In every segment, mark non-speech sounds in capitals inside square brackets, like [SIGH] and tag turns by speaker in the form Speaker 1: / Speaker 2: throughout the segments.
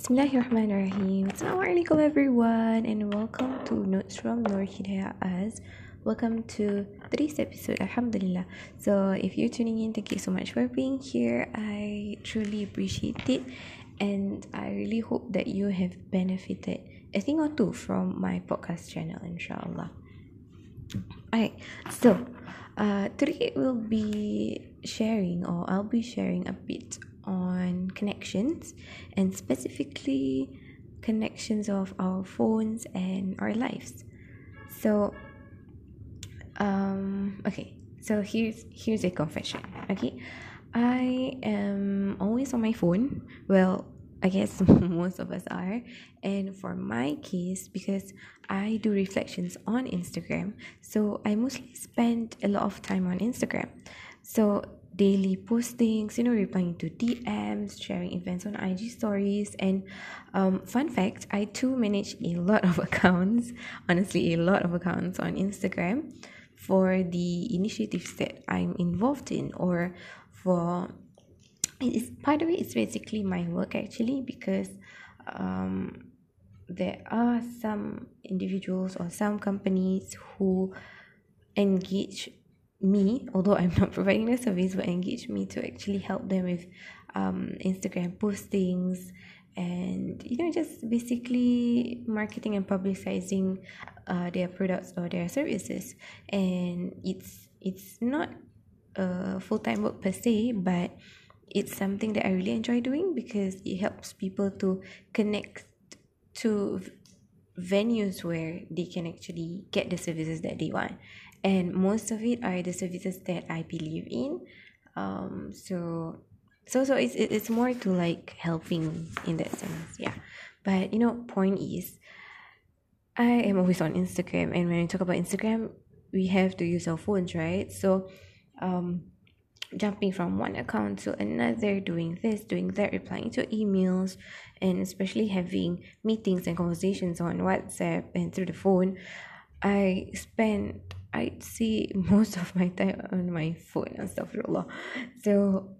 Speaker 1: Bismillahirrahmanirrahim. Assalamualaikum everyone and welcome to Notes from Nur Hidayah Az. Welcome to today's episode. Alhamdulillah. So if you're tuning in, thank you so much for being here. I truly appreciate it and I really hope that you have benefited a thing or two from my podcast channel, inshallah. Alright, so uh, today we'll be sharing or I'll be sharing a bit on connections and specifically connections of our phones and our lives. So um okay, so here's here's a confession. Okay. I am always on my phone. Well, I guess [LAUGHS] most of us are. And for my case, because I do reflections on Instagram, so I mostly spend a lot of time on Instagram. So daily postings, you know, replying to DMs, sharing events on IG stories. And um, fun fact, I too manage a lot of [LAUGHS] accounts, honestly, a lot of accounts on Instagram for the initiatives that I'm involved in or for it's by the way it's basically my work actually because um there are some individuals or some companies who engage me, although I'm not [LAUGHS] providing the service, but engage me to actually help them with um, Instagram postings and you know just basically marketing and publicizing uh, their products or their services. And it's it's not a full-time work per se but it's something that I really enjoy doing because it helps people to connect to venues where they can actually get the services that they want and most of it are the services that I believe in. Um so so so it's it's more to like helping in that sense yeah. But you know point is I am always on Instagram. And when we talk about Instagram we have to use our phones right? So um jumping from one account to another, doing this, doing that, replying to emails, and especially having meetings and conversations on WhatsApp and through the phone. I spend I'd see [LAUGHS] most of my time on my phone and stuff. So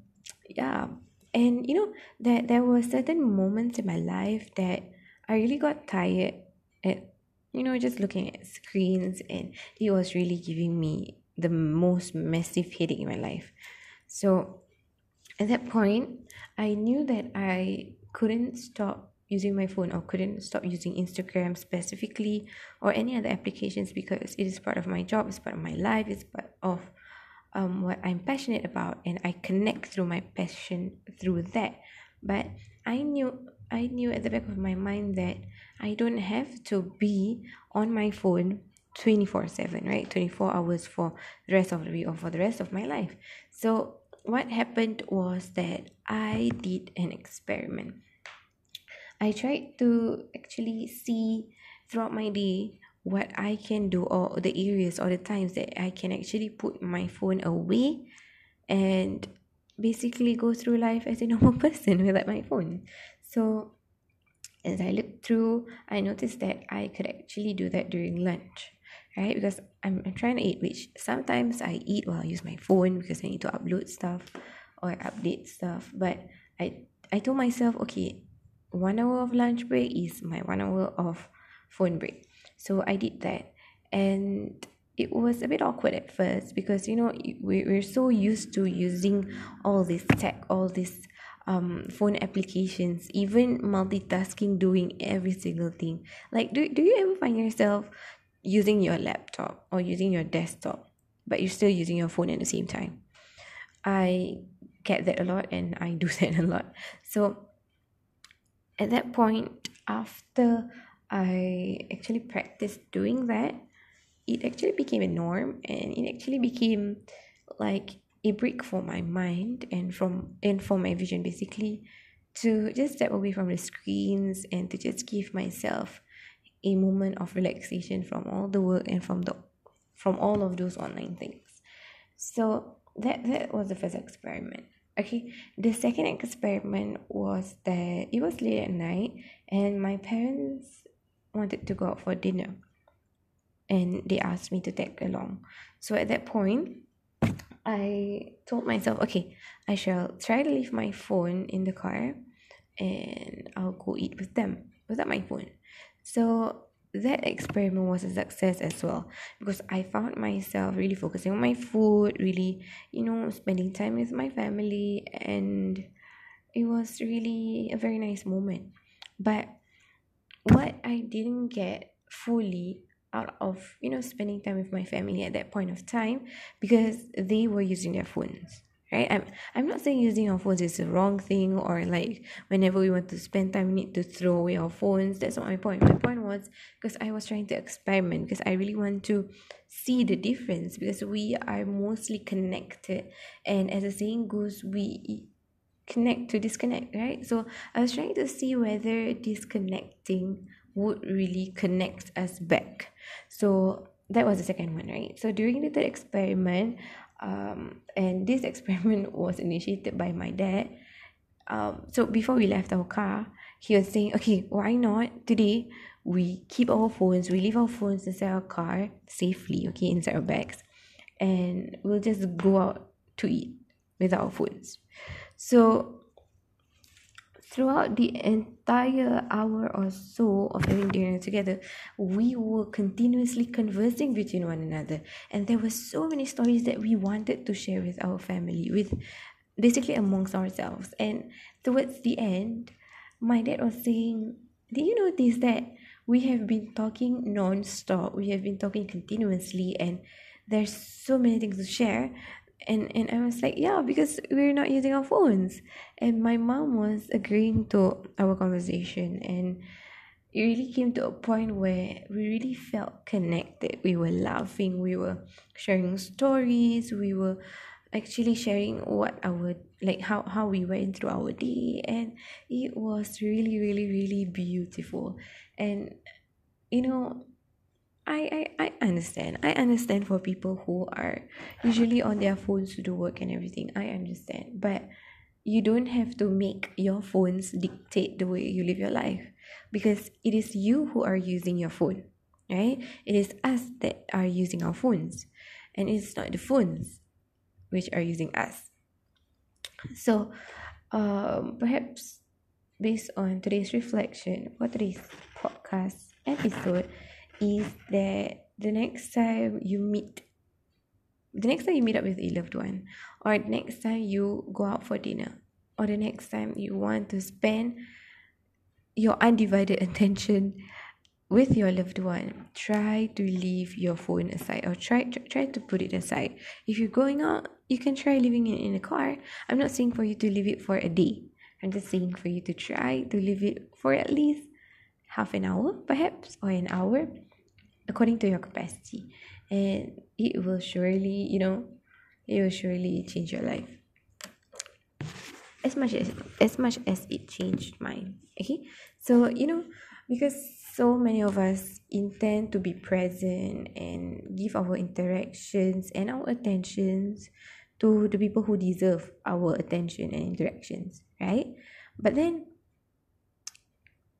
Speaker 1: yeah. And you know, that there were certain moments in my life that I really got tired at you know, just looking at screens and it was really giving me the most massive headache in my life. So at that point I knew that I couldn't stop using my phone or couldn't stop using Instagram specifically or any other applications because it is part of my job, it's part of my life, it's part of um, what I'm passionate about and I connect through my passion through that. But I knew I knew at the back of my mind that I don't have to be on my phone 24 7 right? 24 hours for the rest of the week or for the rest of my life. So what happened was that i did an experiment I tried to actually see throughout my day what I can do or the areas or the times that I can actually put my phone away and basically go through life as a [LAUGHS] normal person without my phone. So as I looked through, I noticed that I could actually do that during lunch, right? Because I'm, I'm trying to eat, which sometimes I eat while I use my phone because I need to upload stuff or update stuff. But I I told myself, okay, one hour of lunch break is my one hour of phone break. So I did that. And it was a bit awkward at first because, you know, we, we're so used to using all this tech, all this um, phone applications, even multitasking, doing every single thing. Like, do, do you ever find yourself using your laptop or using your desktop, but you're still using your phone at the same time? I get that a lot and I do [LAUGHS] that a lot. So at that point after I actually practiced doing that it actually became a norm and it actually became like a break for my mind and from and for my vision basically to just step away from the screens and to just give myself a moment of relaxation from all the work and from the from all of those online things. So that that was the first experiment okay the second experiment was that it was late at night and my parents wanted to go out for dinner. And they asked me to tag along. So at that point i told myself okay i shall try to leave my phone in the car and I'll go eat with them. Without my phone. So that experiment was a success as well because I found myself really focusing on my food, really, you know, spending time with my family, and it was really a very nice moment. But what I didn't get fully out of, you know, spending time with my family at that point of time because they were using their phones right? I'm i'm not saying using our phones is the wrong thing or like whenever we want to spend time we need to throw away our phones. That's not my point. My point was because i was trying to experiment because i really want to see the difference because we are mostly connected. And as the saying goes we connect to disconnect right? So i was trying to see whether disconnecting would really connect us back. So that was the second one right? So during the third experiment um, and this [LAUGHS] experiment was initiated by my dad. Um, so before we left our car he was saying okay why not? Today we keep our phones we leave our phones inside our car safely okay inside our bags. And we'll just go out to eat without our phones. So throughout the entire hour or so of having dinner together, we were continuously conversing between one another. And there were so many stories that we wanted to share with our family, with basically amongst ourselves. And towards the end, my dad was saying, Did you notice that we have been talking non-stop? We have been talking continuously and there's so many things to share and and I was like, yeah, because we're not using our phones. And my mom was agreeing to our conversation and it really came to a point where we really felt connected. We were laughing, we were sharing stories, we were actually sharing what our like how how we went through our day and it was really really really beautiful and you know I, I, I understand. I understand for people who are usually on their phones to do work and everything. I understand. But you don't have to make your phones dictate the way you live your life because it is you who are using your phone, right? It is us that are using our phones, and it's not the phones which are using us. So, um, perhaps based on today's reflection for today's podcast episode, is that the next time you meet the next time you meet up with a loved one or next time you go out for dinner or the next time you want to spend your undivided [LAUGHS] attention with your loved one try to leave your phone aside or try try to put it aside. If you're going out you can try leaving it in the car. I'm not saying for you to leave it for a day. I'm just saying for you to try to leave it for at least half an hour perhaps or an hour according to your capacity. And it will surely you know it will surely change your life. As much as as much as it changed mine okay? So you know because so many of us intend to be present and give our interactions and our attentions to the people who deserve our attention and interactions right? But then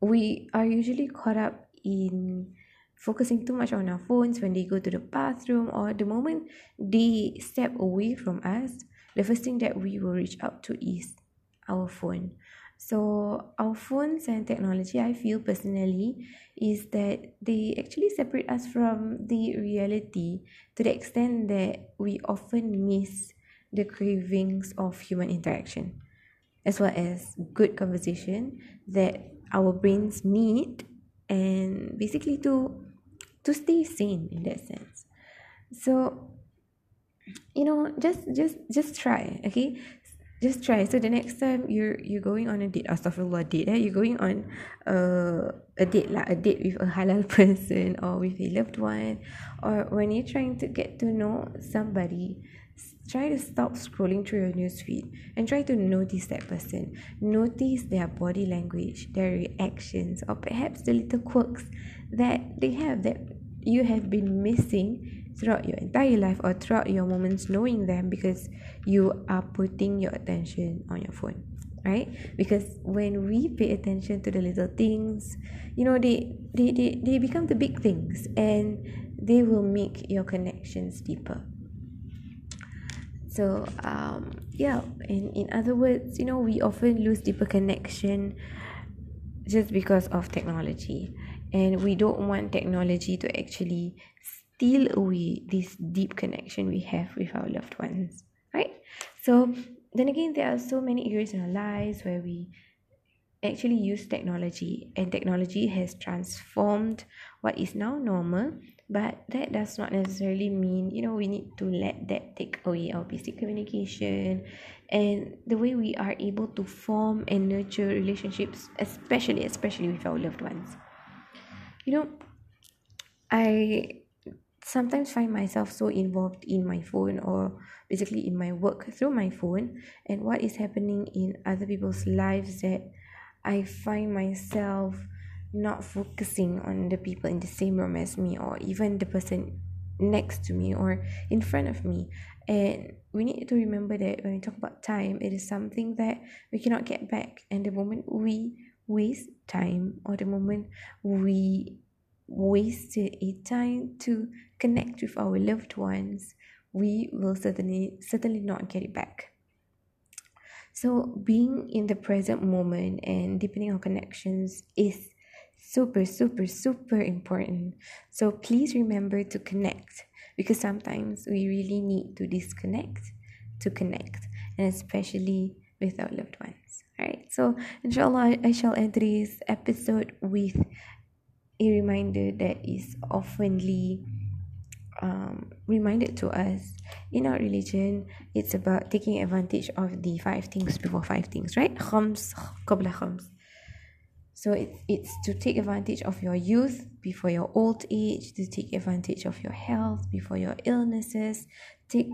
Speaker 1: we are usually caught up in focusing too much on our phones when they go to the bathroom or the moment they step away from us. The first thing that we will reach out to is our phone. So our phones and technology i feel personally is that they actually separate us from the reality to the extent that we often miss the cravings of human interaction as well as good conversation that our brains need and basically to to stay sane in that sense. So you know just just just try okay? Just try. So the next time you're you're going on a date astaghfirullah date eh? you're going on a, a date like a date with a halal [LAUGHS] person or with a loved one or when you're trying to get to know somebody try to stop scrolling through your newsfeed and try to notice that person. Notice their body language their reactions or perhaps the little quirks that they have that you have been missing throughout your entire life or throughout your moments knowing them because you are putting your attention on your phone right? Because when we pay attention to the little things you know they they, they, they become the big things and they will make your connections deeper so um yeah in in other words you know we often lose deeper connection just because of technology. And we don't want technology to actually steal away this deep connection we have with our loved ones right? So then again there are so many areas in our lives where we actually use technology and technology has transformed what is now normal but that does not necessarily mean you know we need to let that take away our basic communication and the way we are able to form and nurture relationships especially especially with our loved ones. You know i sometimes find myself so involved in my phone or basically in my work through my phone and what is happening in other people's lives that I find myself not focusing on the people in the same room as me or even the person next to me or in front of me. And we need to remember that when we talk about time, it is something that we cannot get back. And the moment we waste time or the moment we wasted a time to connect with our loved ones, we will certainly certainly not get it back. So, being in the present moment and deepening our connections is super, super, super important. So, please remember to connect because sometimes we really need to disconnect to connect, and especially with our loved ones. All right, so inshallah, I shall end this episode with a reminder that is oftenly um, reminded to us. In our religion it's about taking advantage of the five things before five things right? Khams qabla khams. So it, it's to take advantage of your youth before your old age to take advantage of your health before your illnesses take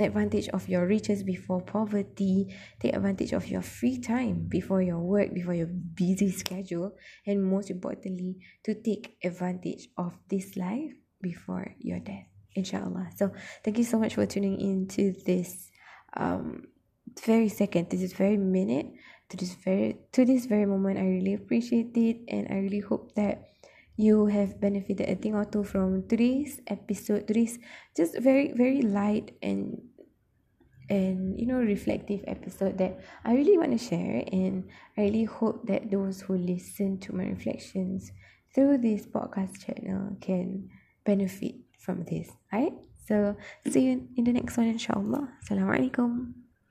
Speaker 1: advantage of your riches before poverty take advantage of your free time before your work before your busy [LAUGHS] schedule and most importantly to take advantage of this life before your death inshallah. So thank you so much for tuning in to this um very second this very minute to this very to this very moment. I really appreciate it and i really hope that you have benefited a thing or two from today's episode today's just very very light and and you know reflective episode that i really want to share. And i really hope that those who listen to my reflections through this podcast channel can benefit from this right? So see you in the next one inshallah. Assalamualaikum